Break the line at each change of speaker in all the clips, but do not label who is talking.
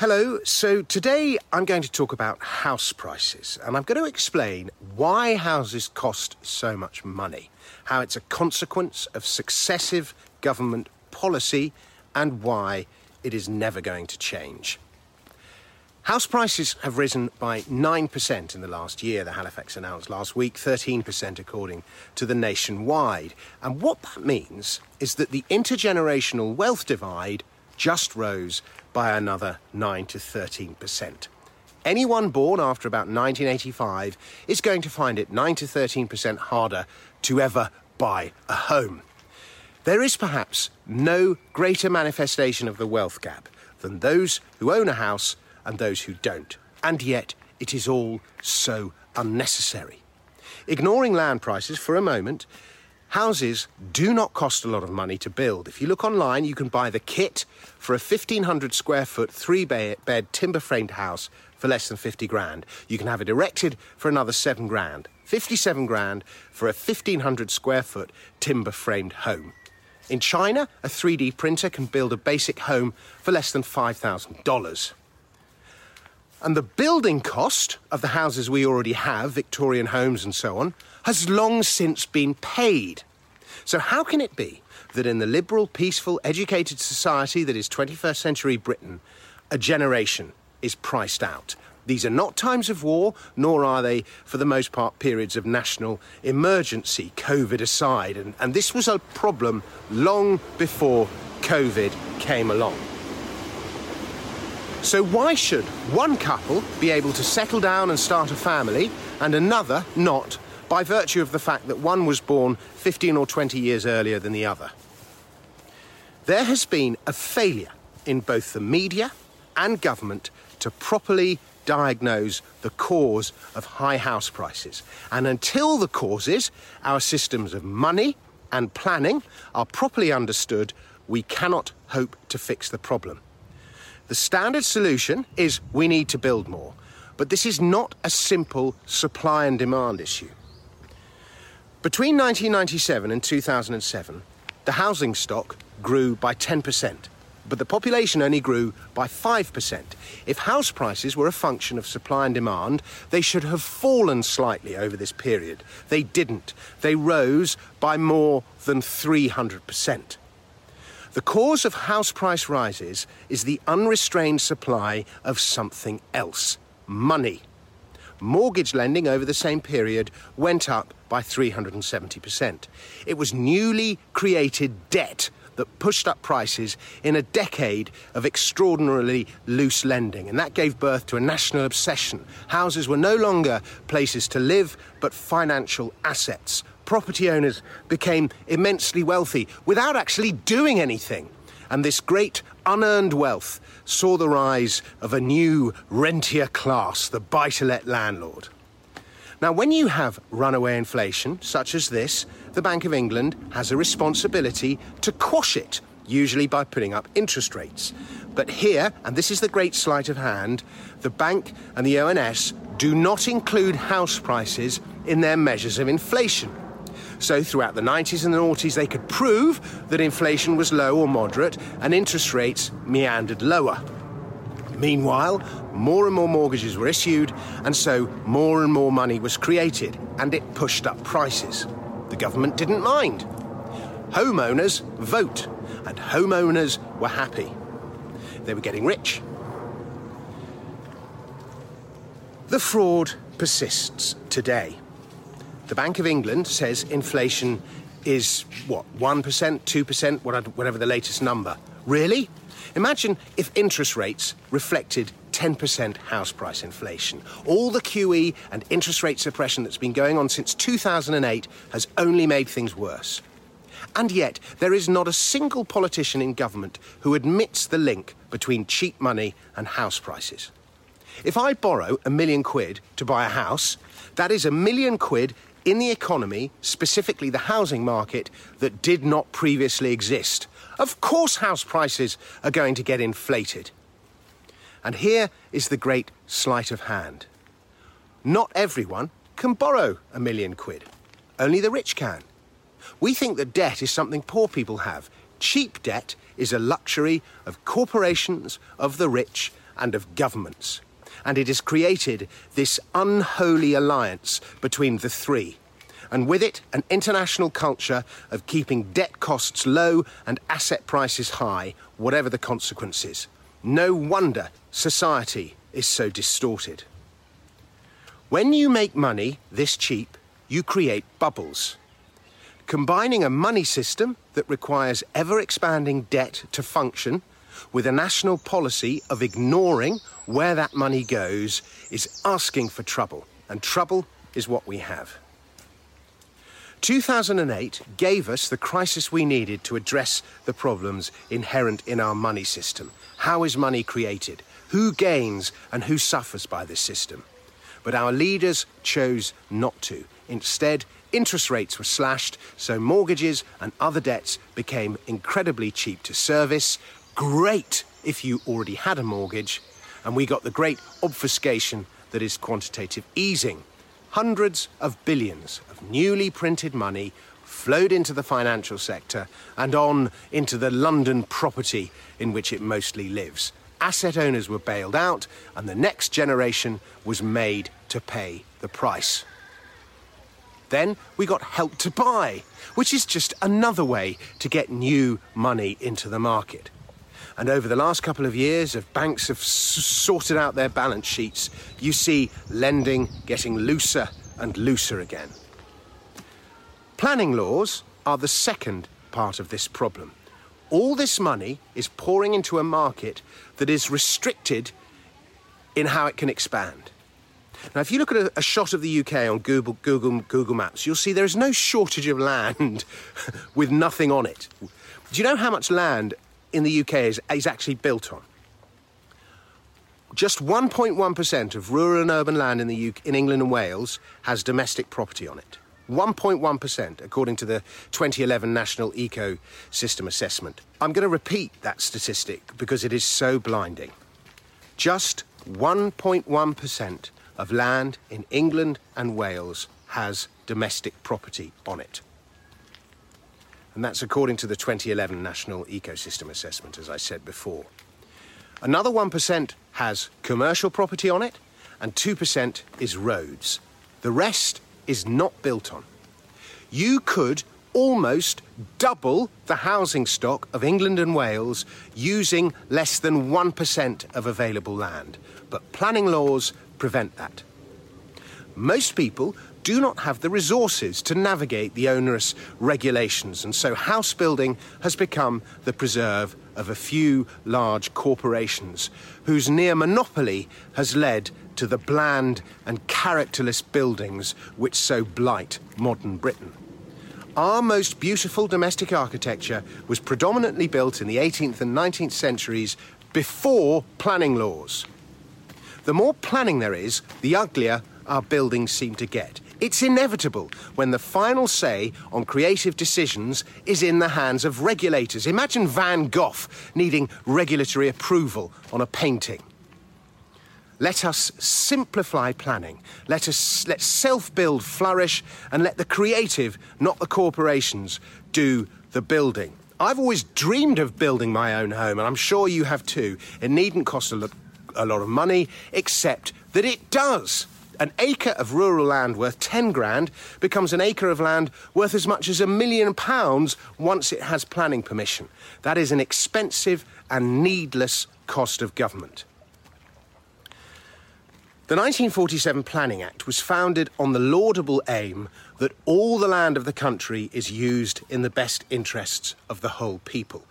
Hello, so today I'm going to talk about house prices and I'm going to explain why houses cost so much money, how it's a consequence of successive government policy, and why it is never going to change. House prices have risen by 9% in the last year, the Halifax announced last week, 13% according to the nationwide. And what that means is that the intergenerational wealth divide just rose by another 9 to 13%. Anyone born after about 1985 is going to find it 9 to 13% harder to ever buy a home. There is perhaps no greater manifestation of the wealth gap than those who own a house and those who don't. And yet, it is all so unnecessary. Ignoring land prices for a moment, Houses do not cost a lot of money to build. If you look online, you can buy the kit for a 1500 square foot, three bed timber framed house for less than 50 grand. You can have it erected for another 7 grand. 57 grand for a 1500 square foot timber framed home. In China, a 3D printer can build a basic home for less than $5,000. And the building cost of the houses we already have, Victorian homes and so on, has long since been paid. So, how can it be that in the liberal, peaceful, educated society that is 21st century Britain, a generation is priced out? These are not times of war, nor are they, for the most part, periods of national emergency, COVID aside. And, and this was a problem long before COVID came along. So, why should one couple be able to settle down and start a family and another not by virtue of the fact that one was born 15 or 20 years earlier than the other? There has been a failure in both the media and government to properly diagnose the cause of high house prices. And until the causes, our systems of money and planning, are properly understood, we cannot hope to fix the problem. The standard solution is we need to build more. But this is not a simple supply and demand issue. Between 1997 and 2007, the housing stock grew by 10%, but the population only grew by 5%. If house prices were a function of supply and demand, they should have fallen slightly over this period. They didn't. They rose by more than 300%. The cause of house price rises is the unrestrained supply of something else money. Mortgage lending over the same period went up by 370%. It was newly created debt that pushed up prices in a decade of extraordinarily loose lending, and that gave birth to a national obsession. Houses were no longer places to live, but financial assets property owners became immensely wealthy without actually doing anything. And this great unearned wealth saw the rise of a new rentier class, the buy to let landlord. Now, when you have runaway inflation, such as this, the Bank of England has a responsibility to quash it, usually by putting up interest rates. But here, and this is the great sleight of hand, the bank and the ONS do not include house prices in their measures of inflation. So, throughout the 90s and the noughties, they could prove that inflation was low or moderate and interest rates meandered lower. Meanwhile, more and more mortgages were issued, and so more and more money was created, and it pushed up prices. The government didn't mind. Homeowners vote, and homeowners were happy. They were getting rich. The fraud persists today. The Bank of England says inflation is, what, 1%, 2%, whatever the latest number. Really? Imagine if interest rates reflected 10% house price inflation. All the QE and interest rate suppression that's been going on since 2008 has only made things worse. And yet, there is not a single politician in government who admits the link between cheap money and house prices. If I borrow a million quid to buy a house, that is a million quid in the economy, specifically the housing market, that did not previously exist. Of course, house prices are going to get inflated. And here is the great sleight of hand. Not everyone can borrow a million quid. Only the rich can. We think that debt is something poor people have. Cheap debt is a luxury of corporations, of the rich, and of governments. And it has created this unholy alliance between the three. And with it, an international culture of keeping debt costs low and asset prices high, whatever the consequences. No wonder society is so distorted. When you make money this cheap, you create bubbles. Combining a money system that requires ever expanding debt to function with a national policy of ignoring where that money goes is asking for trouble, and trouble is what we have. 2008 gave us the crisis we needed to address the problems inherent in our money system. How is money created? Who gains and who suffers by this system? But our leaders chose not to. Instead, interest rates were slashed, so mortgages and other debts became incredibly cheap to service. Great if you already had a mortgage. And we got the great obfuscation that is quantitative easing. Hundreds of billions of newly printed money flowed into the financial sector and on into the London property in which it mostly lives. Asset owners were bailed out, and the next generation was made to pay the price. Then we got help to buy, which is just another way to get new money into the market. And over the last couple of years, if banks have s- sorted out their balance sheets, you see lending getting looser and looser again. Planning laws are the second part of this problem. All this money is pouring into a market that is restricted in how it can expand. Now, if you look at a, a, shot of the UK on Google, Google, Google Maps, you'll see there is no shortage of land with nothing on it. Do you know how much land in the UK is, is actually built on? Just 1.1% of rural and urban land in, the UK, in England and Wales has domestic property on it. 1.1%, according to the 2011 National Ecosystem Assessment. I'm going to repeat that statistic because it is so blinding. Just 1.1% of land in England and Wales has domestic property on it. And that's according to the 2011 National Ecosystem Assessment, as I said before. Another 1% has commercial property on it, and 2% is roads. The rest is not built on. You could almost double the housing stock of England and Wales using less than 1% of available land. But planning laws prevent that. Most people do not have the resources to navigate the onerous regulations, and so house building has become the preserve of a few large corporations whose near monopoly has led to the bland and characterless buildings which so blight modern Britain. Our most beautiful domestic architecture was predominantly built in the 18th and 19th centuries before planning laws. The more planning there is, the uglier our buildings seem to get. It's inevitable when the final say on creative decisions is in the hands of regulators. Imagine Van Gogh needing regulatory approval on a painting. Let us simplify planning. Let us let self-build flourish and let the creative, not the corporations, do the building. I've always dreamed of building my own home, and I'm sure you have too. It needn't cost a lot a lot of money, except that it does. An acre of rural land worth 10 grand becomes an acre of land worth as much as a million pounds once it has planning permission. That is an expensive and needless cost of government. The 1947 Planning Act was founded on the laudable aim that all the land of the country is used in the best interests of the whole people.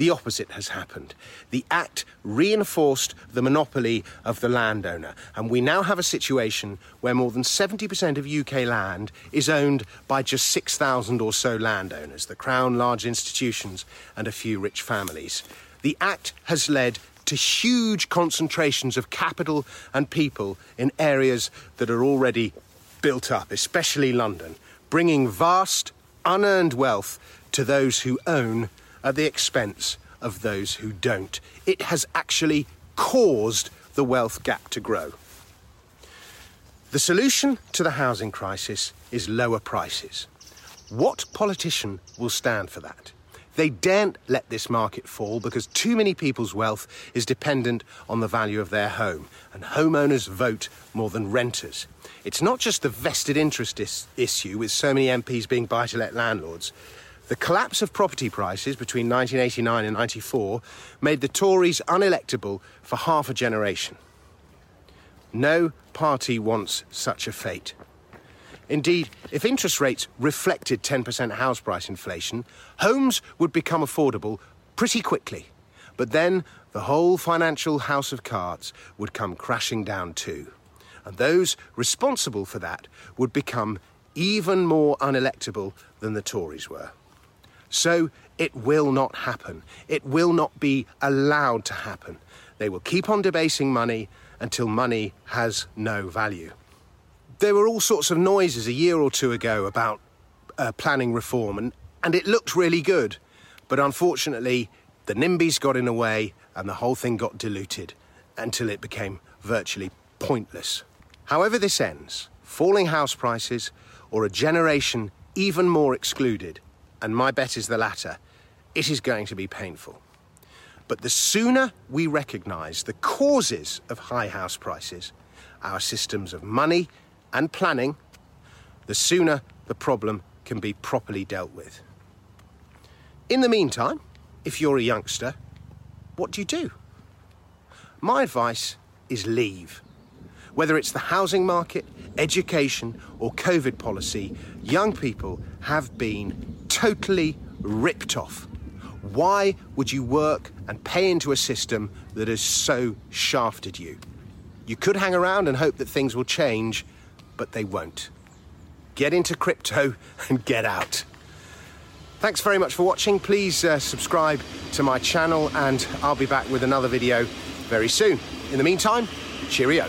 The opposite has happened. The Act reinforced the monopoly of the landowner, and we now have a situation where more than 70% of UK land is owned by just 6,000 or so landowners, the Crown, large institutions, and a few rich families. The Act has led to huge concentrations of capital and people in areas that are already built up, especially London, bringing vast, unearned wealth to those who own at the expense of those who don't. It has actually caused the wealth gap to grow. The solution to the housing crisis is lower prices. What politician will stand for that? They daren't let this market fall because too many people's wealth is dependent on the value of their home, and homeowners vote more than renters. It's not just the vested interest is- issue with so many MPs being buy to let landlords. The collapse of property prices between 1989 and 94 made the Tories unelectable for half a generation. No party wants such a fate. Indeed, if interest rates reflected 10% house price inflation, homes would become affordable pretty quickly. But then the whole financial house of cards would come crashing down too. And those responsible for that would become even more unelectable than the Tories were. So it will not happen. It will not be allowed to happen. They will keep on debasing money until money has no value. There were all sorts of noises a year or two ago about uh, planning reform, and, and it looked really good. But unfortunately, the NIMBYs got in the way and the whole thing got diluted until it became virtually pointless. However, this ends falling house prices or a generation even more excluded, and my bet is the latter, it is going to be painful. But the sooner we recognise the causes of high house prices, our systems of money and planning, the sooner the problem can be properly dealt with. In the meantime, if you're a youngster, what do you do? My advice is leave. Whether it's the housing market, education, or COVID policy, young people have been totally ripped off. Why would you work and pay into a system that has so shafted you? You could hang around and hope that things will change, but they won't. Get into crypto and get out. Thanks very much for watching. Please uh, subscribe to my channel, and I'll be back with another video very soon. In the meantime, cheerio.